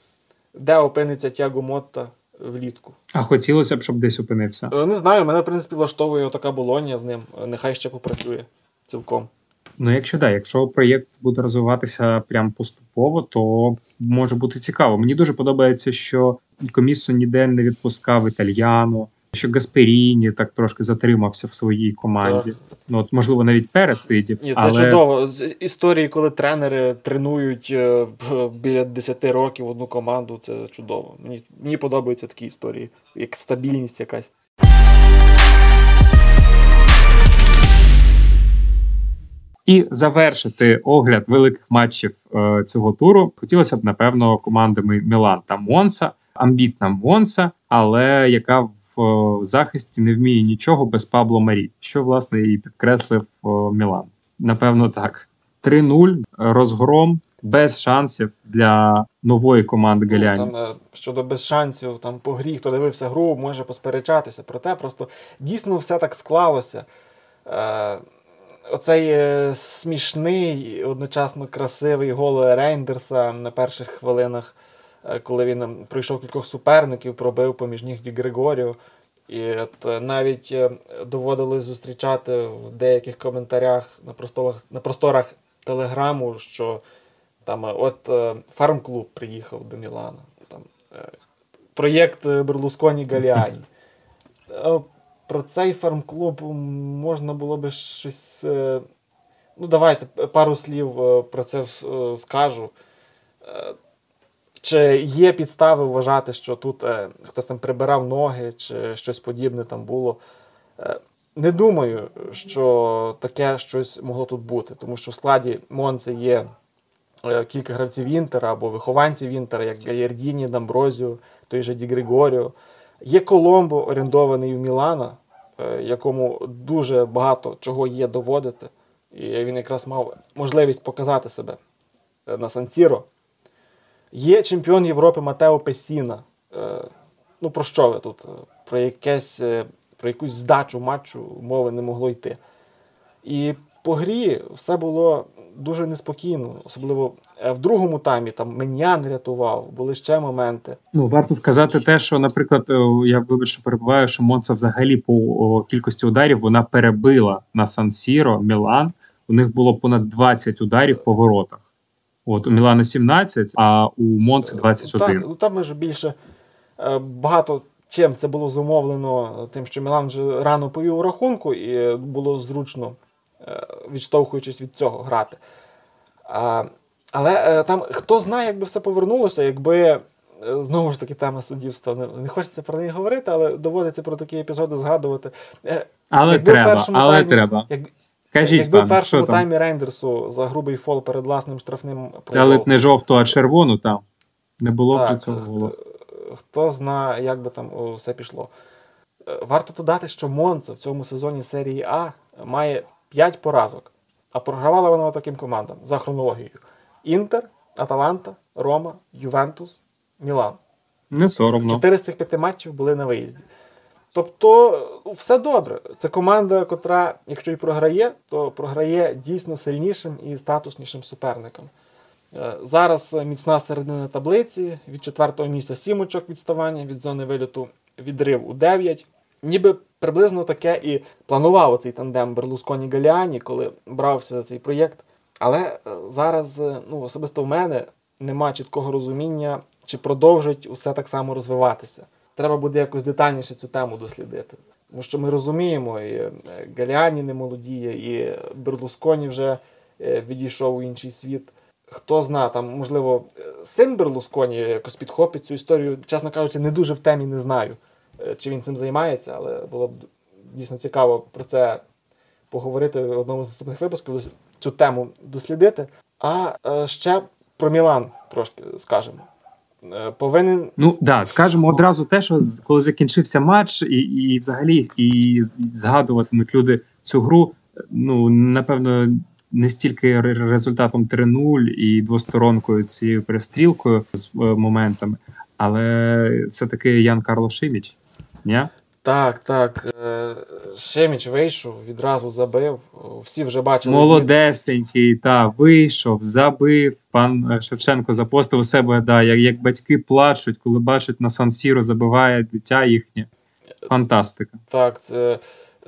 де опиниться Тяго Мотта влітку. А хотілося б, щоб десь опинився. Е, Не знаю, мене, в принципі, влаштовує така болонія з ним. Е, Нехай ще попрацює цілком. Ну, якщо да, якщо проєкт буде розвиватися прям поступово, то може бути цікаво. Мені дуже подобається, що комісу ніде не відпускав італьяно, що Гасперіні так трошки затримався в своїй команді. Так. Ну, от, можливо, навіть пересидів. Ні, це але... чудово. Історії, коли тренери тренують е, біля 10 років одну команду, це чудово. Мені, мені подобаються такі історії, як стабільність якась. І завершити огляд великих матчів е, цього туру хотілося б, напевно, командами Мілан та Монса, амбітна Монса, але яка в е, захисті не вміє нічого без Пабло Марі, що власне і підкреслив е, Мілан. Напевно, так. 3-0, розгром, без шансів для нової команди Ну, Там, е, щодо без шансів, там по грі, хто дивився гру, може посперечатися. Проте просто дійсно все так склалося. Е, оцей е, смішний, одночасно красивий гол Рейндерса на перших хвилинах, е, коли він ем, пройшов кількох суперників, пробив поміж них Ді Григоріо. І от е, навіть е, доводилось зустрічати в деяких коментарях на просторах, на просторах телеграму, що там от е, фарм-клуб приїхав до Мілана. Там, е, проєкт Берлусконі Галіані. *laughs* Про цей фарм-клуб можна було би щось. е, Ну, давайте пару слів е, про це е, скажу. Чи є підстави вважати, що тут хтось там прибирав ноги, чи щось подібне там було? Не думаю, що таке щось могло тут бути, тому що в складі Монци є кілька гравців Інтера або вихованців Інтера, як Гаєрдіні, Дамброзіо, той же Ді Григоріо. Є Коломбо, орендований у Мілана, е, якому дуже багато чого є доводити. І він якраз мав можливість показати себе е, на Сан-Сіро. Є чемпіон Європи Матео Песіна. Е, Ну, про що ви тут? Про якесь, про якусь здачу матчу мови не могло йти. І по грі все було дуже неспокійно, особливо е, в другому таймі там Менян рятував, були ще моменти. Ну, варто вказати те, що, наприклад, е, я вибач, що перебуваю, що Монца взагалі по кількості ударів вона перебила на Сан-Сіро Мілан. У них було понад 20 ударів по воротах. От у Мілана 17, а у Монци 21. Так, ну там ми ж більше е, багато чим це було зумовлено тим, що Мілан вже рано повів рахунку, і було зручно, е, відштовхуючись від цього, грати. Але е, там хто знає, як би все повернулося, якби. е, Знову ж таки, тема суддівства. Не, не хочеться про неї говорити, але доводиться про такі епізоди згадувати. Е, Але якби треба, першому але таймі- треба. Як, Кажіть, якби в першому що там? Рейндерсу за грубий фол перед власним штрафним Дали б не жовту, а червону там. Не було б цього хто-. Хто знає, як би там все пішло. Е, Варто додати, що Монца в цьому сезоні серії А має 5 поразок. А програвала вона таким командам за хронологією: Інтер, Аталанта, Рома, Ювентус, Мілан. Не соромно. Чотири з цих п'яти матчів були на виїзді. Тобто, ну, все добре. Це команда, котра, якщо і програє, то програє дійсно сильнішим і статуснішим суперникам. Е, Зараз міцна середина таблиці, від четвертого місця 7 очок відставання, від зони виліту відрив у 9. Ніби приблизно таке і планував цей тандем Берлусконі Галіані, коли брався за цей проєкт. Але е, зараз, е, ну, особисто в мене, нема чіткого розуміння, чи продовжить усе так само розвиватися. Треба буде якось детальніше цю тему дослідити. Тому що ми розуміємо, і е, Галіані не молодіє, і Берлусконі вже відійшов у інший світ. Хто зна, там, можливо, син Берлусконі якось підхопить цю історію. Чесно кажучи, не дуже в темі не знаю, чи він цим займається, але було б дійсно цікаво про це поговорити в одному з наступних випусків, цю тему дослідити. А е, ще про Мілан трошки скажемо. Е, Повинен Ну да, скажемо одразу те, що коли закінчився матч, і, і взагалі і згадуватимуть люди цю гру. Ну напевно, не стільки ре- результатом 3-0 і двосторонкою цією перестрілкою з е, моментами, але все-таки Ян Карло Шиміч. Ні? Так, так. е, Шеміч вийшов, відразу забив. Всі вже бачили. Молодесенький, та вийшов, забив. Пан е, Шевченко запостив у себе, да, як, як батьки плачуть, коли бачать на Сан-Сіро забиває дитя їхнє. Фантастика. Так, це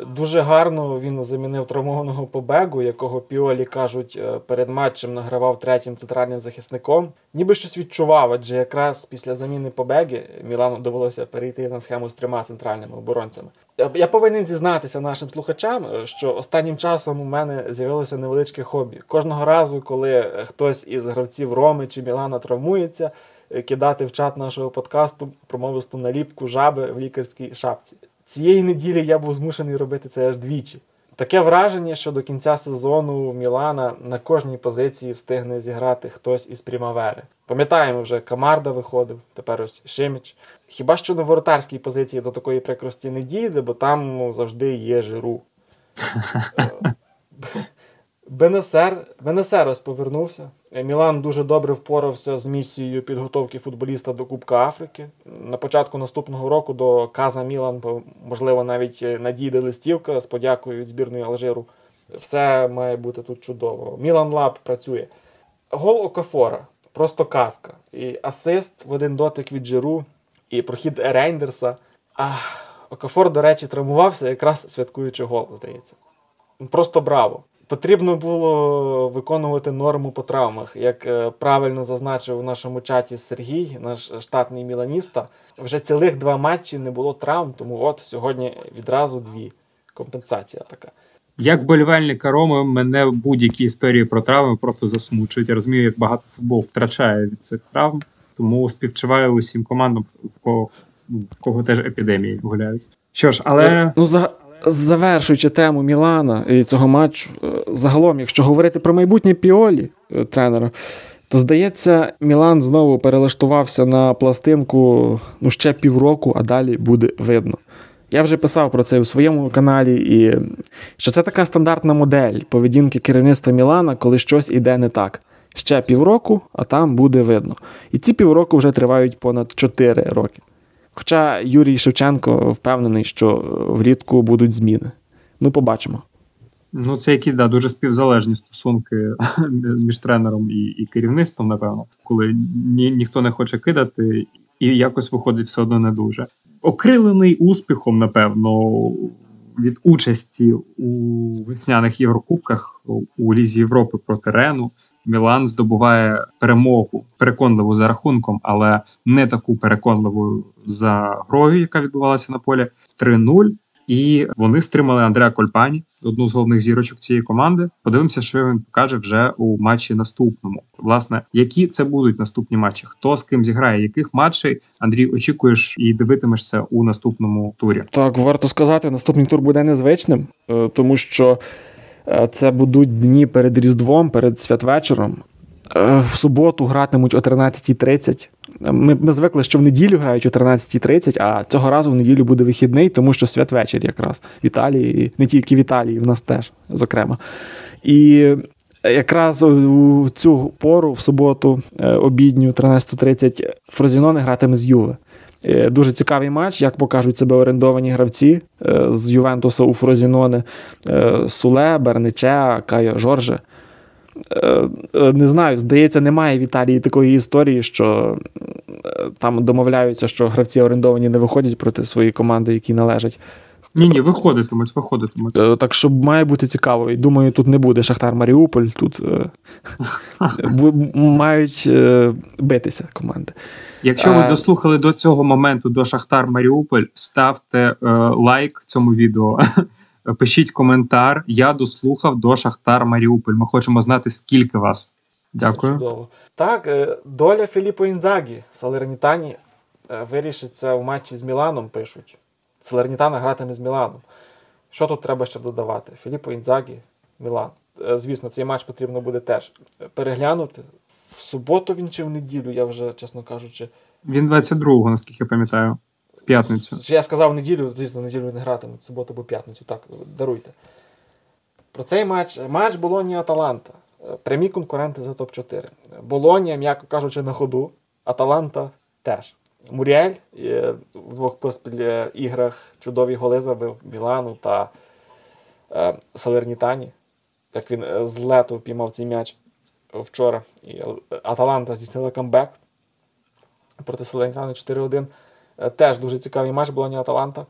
дуже гарно він замінив травмованого побегу, якого Піолі кажуть, е, перед матчем награвав третім центральним захисником. Ніби щось відчував, адже якраз після заміни побеги Мілану довелося перейти на схему з трьома центральними оборонцями. Я- Я повинен зізнатися нашим слухачам, е, що останнім часом у мене з'явилося невеличке хобі. Кожного разу, коли е, хтось із гравців Роми чи Мілана травмується, е, кидати в чат нашого подкасту промовисту наліпку жаби в лікарській шапці. Цієї неділі я був змушений робити це аж двічі. Таке враження, що до кінця сезону в Мілана на кожній позиції встигне зіграти хтось із Прімавери. Пам'ятаємо, вже Камарда виходив, тепер ось Шиміч. Хіба що на воротарській позиції до такої прикрості не дійде, бо там ну, завжди є жиру. *laughs* Бенесер, Бенесерос повернувся. Е, Мілан дуже добре впорався з місією підготовки футболіста до Кубка Африки. На початку наступного року до Каза Мілан, можливо, навіть е, надійде листівка з подякою від збірної Алжиру. Все має бути тут чудово. Мілан Лаб працює. Гол Окафора. Просто казка. І асист в один дотик від Джиру, і прохід Рейндерса. А Окафор, до речі, травмувався якраз святкуючи гол, здається. Просто браво. Потрібно було виконувати норму по травмах. Як е, правильно зазначив у нашому чаті Сергій, наш штатний міланіста, вже цілих два матчі не було травм, тому от сьогодні відразу дві. Компенсація така. Як болівальника Роми, мене будь-які історії про травми просто засмучують. Я розумію, як багато футбол втрачає від цих травм, тому співчуваю усім командам, в кого, ну, в кого теж епідемії гуляють. Що ж, але Ну, за... завершуючи тему Мілана і цього матчу, е, загалом, якщо говорити про майбутнє Піолі, е, тренера, то здається, Мілан знову перелаштувався на пластинку ну, ще півроку, а далі буде видно. Я вже писав про це у своєму каналі, і що це така стандартна модель поведінки керівництва Мілана, коли щось іде не так. Ще півроку, а там буде видно. І ці півроку вже тривають понад 4 роки. Хоча Юрій Шевченко впевнений, що влітку будуть зміни. Ну, побачимо. ну, це якісь да, дуже співзалежні стосунки *laughs* між тренером і, і керівництвом, напевно, коли ні, ніхто не хоче кидати, і якось виходить все одно не дуже. Окрилений успіхом, напевно, від участі у весняних Єврокубках у Лізі Європи проти Рену. Мілан здобуває перемогу переконливу за рахунком, але не таку переконливу за грою, яка відбувалася на полі 3-0. І вони стримали Андреа Кольпані, одну з головних зірочок цієї команди. Подивимося, що він покаже вже у матчі наступному. Власне, які це будуть наступні матчі? Хто з ким зіграє? Яких матчей Андрій очікуєш і дивитимешся у наступному турі? Так, варто сказати, наступний тур буде незвичним, е, тому що це будуть дні перед Різдвом, перед святвечором. Е, В суботу гратимуть о 13.30. Ми, ми звикли, що в неділю грають о 13.30, а цього разу в неділю буде вихідний, тому що святвечір якраз в Італії, не тільки в Італії, в нас теж, зокрема. І якраз у цю пору, в суботу, е, обідню, 13.30, Фрозіноне гратиме з Юве. Е, Дуже цікавий матч, як покажуть себе орендовані гравці е, з Ювентуса у Фрозіноне, Е, Суле, Берниче, Кайо Жорже. Не знаю, здається, немає в Італії такої історії, що там домовляються, що гравці орендовані не виходять проти своєї команди, які належать. Ні, ні, виходитимуть, виходитимуть. Е, Так що має бути цікаво. І думаю, тут не буде Шахтар Маріуполь, тут е, *laughs* мають е, битися команди. Якщо ви дослухали до цього моменту до Шахтар Маріуполь, ставте лайк цьому відео. *laughs* Пишіть коментар. Я дослухав до Шахтар Маріуполь. Ми хочемо знати, скільки вас. Дякую. Чудово. Так, доля Філіппо Інзагі Салернітані вирішиться у матчі з Міланом, пишуть. Салернітана гратиме з Міланом. Що тут треба ще додавати? Філіппо Інзагі, Мілан. Е, Звісно, цей матч потрібно буде теж переглянути. В суботу він чи в неділю, я вже, чесно кажучи. Він 22-го, наскільки я пам'ятаю, в п'ятницю. Я сказав неділю, звісно, неділю не гратимуть, в суботу або п'ятницю. Так, даруйте. Про цей матч. Матч Болонія Аталанта. Е, Прямі конкуренти за топ-4. Болонія, м'яко кажучи, на ходу. Аталанта теж. Муріель в двох поспіль іграх чудові голи забив Мілану та е, Салернітані. Як він е, з лету впіймав цей м'яч вчора. І е, Аталанта здійснила камбек проти Салернітани 4-1. Е, Теж дуже цікавий матч Болонія Аталанта.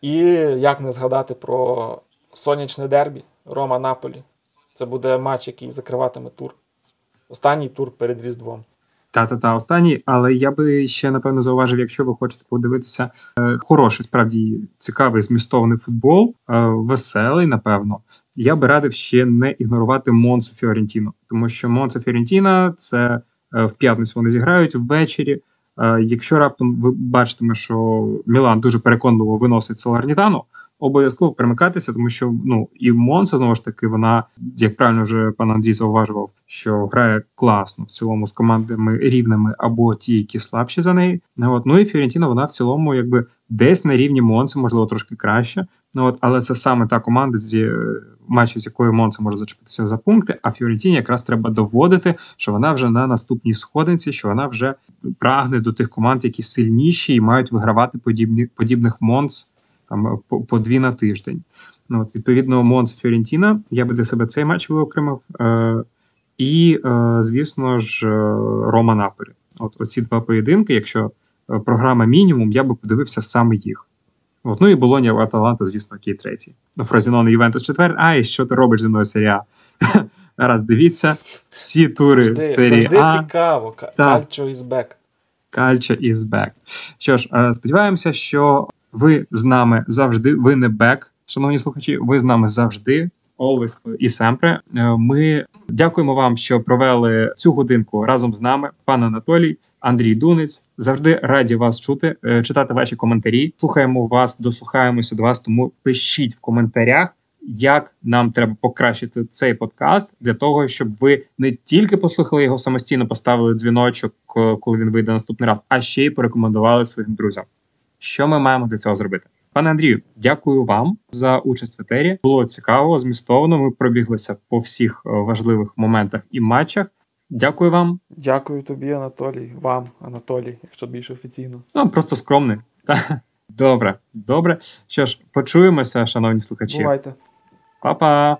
І як не згадати про сонячне дербі Рома Наполі. Це буде матч, який закриватиме тур. Останній тур перед Різдвом. Та-та-та, останній, але я би ще напевно зауважив, якщо ви хочете подивитися е, хороший, справді цікавий змістовний футбол, е, веселий, напевно. Я би радив ще не ігнорувати Монцо Фіорентіно, тому що Монцо Фіорентіна це е, в п'ятницю вони зіграють ввечері. Е, якщо раптом ви бачитиме, що Мілан дуже переконливо виносить Салернітану, обов'язково примикатися, тому що ну і Монса знову ж таки вона, як правильно вже пан Андрій зауважував, що грає класно в цілому з командами рівними або ті, які слабші за неї. Ну, От ну і Фіорентіна, вона в цілому, якби десь на рівні Монси, можливо, трошки краще. Ну от, але це саме та команда, зі матчі, з якою Монца може зачепитися за пункти. А Фіорентіні якраз треба доводити, що вона вже на наступній сходинці, що вона вже прагне до тих команд, які сильніші і мають вигравати подібні подібних Монц там по, по дві на тиждень. Ну, от, Відповідно, Монца Фіорентіна. Я би для себе цей матч виокремив. Е, і, е, звісно ж, е, Рома Наполі. От оці два поєдинки, якщо е, програма мінімум, я би подивився саме їх. От, ну і Болоня Аталанта, звісно, який третій. Ну, Фразінон Ювентус четвер. Ай, що ти робиш зі мною серія? *laughs* Раз дивіться, всі тури завжди, серії завжди А. цікаво. Ка- Кальчо із бек. Culture is back. Що ж, е, сподіваємося, що ви з нами завжди. Ви не back, шановні слухачі. Ви з нами завжди. Always і sempre. Е, Ми дякуємо вам, що провели цю годинку разом з нами, пан Анатолій, Андрій Дунець. Завжди раді вас чути, е, читати ваші коментарі. Слухаємо вас, дослухаємося до вас. Тому пишіть в коментарях, як нам треба покращити цей подкаст для того, щоб ви не тільки послухали його самостійно, поставили дзвіночок, е, коли він вийде наступний раз, а ще й порекомендували своїм друзям. Що ми маємо для цього зробити? Пане Андрію, дякую вам за участь в етері. Було цікаво, змістовно. Ми пробіглися по всіх е, важливих моментах і матчах. Дякую вам. Дякую тобі, Анатолій. Вам, Анатолій, якщо більш офіційно. Ну просто скромний. *laughs* Добре, добре. Що ж, почуємося, шановні слухачі. Бувайте. Па-па!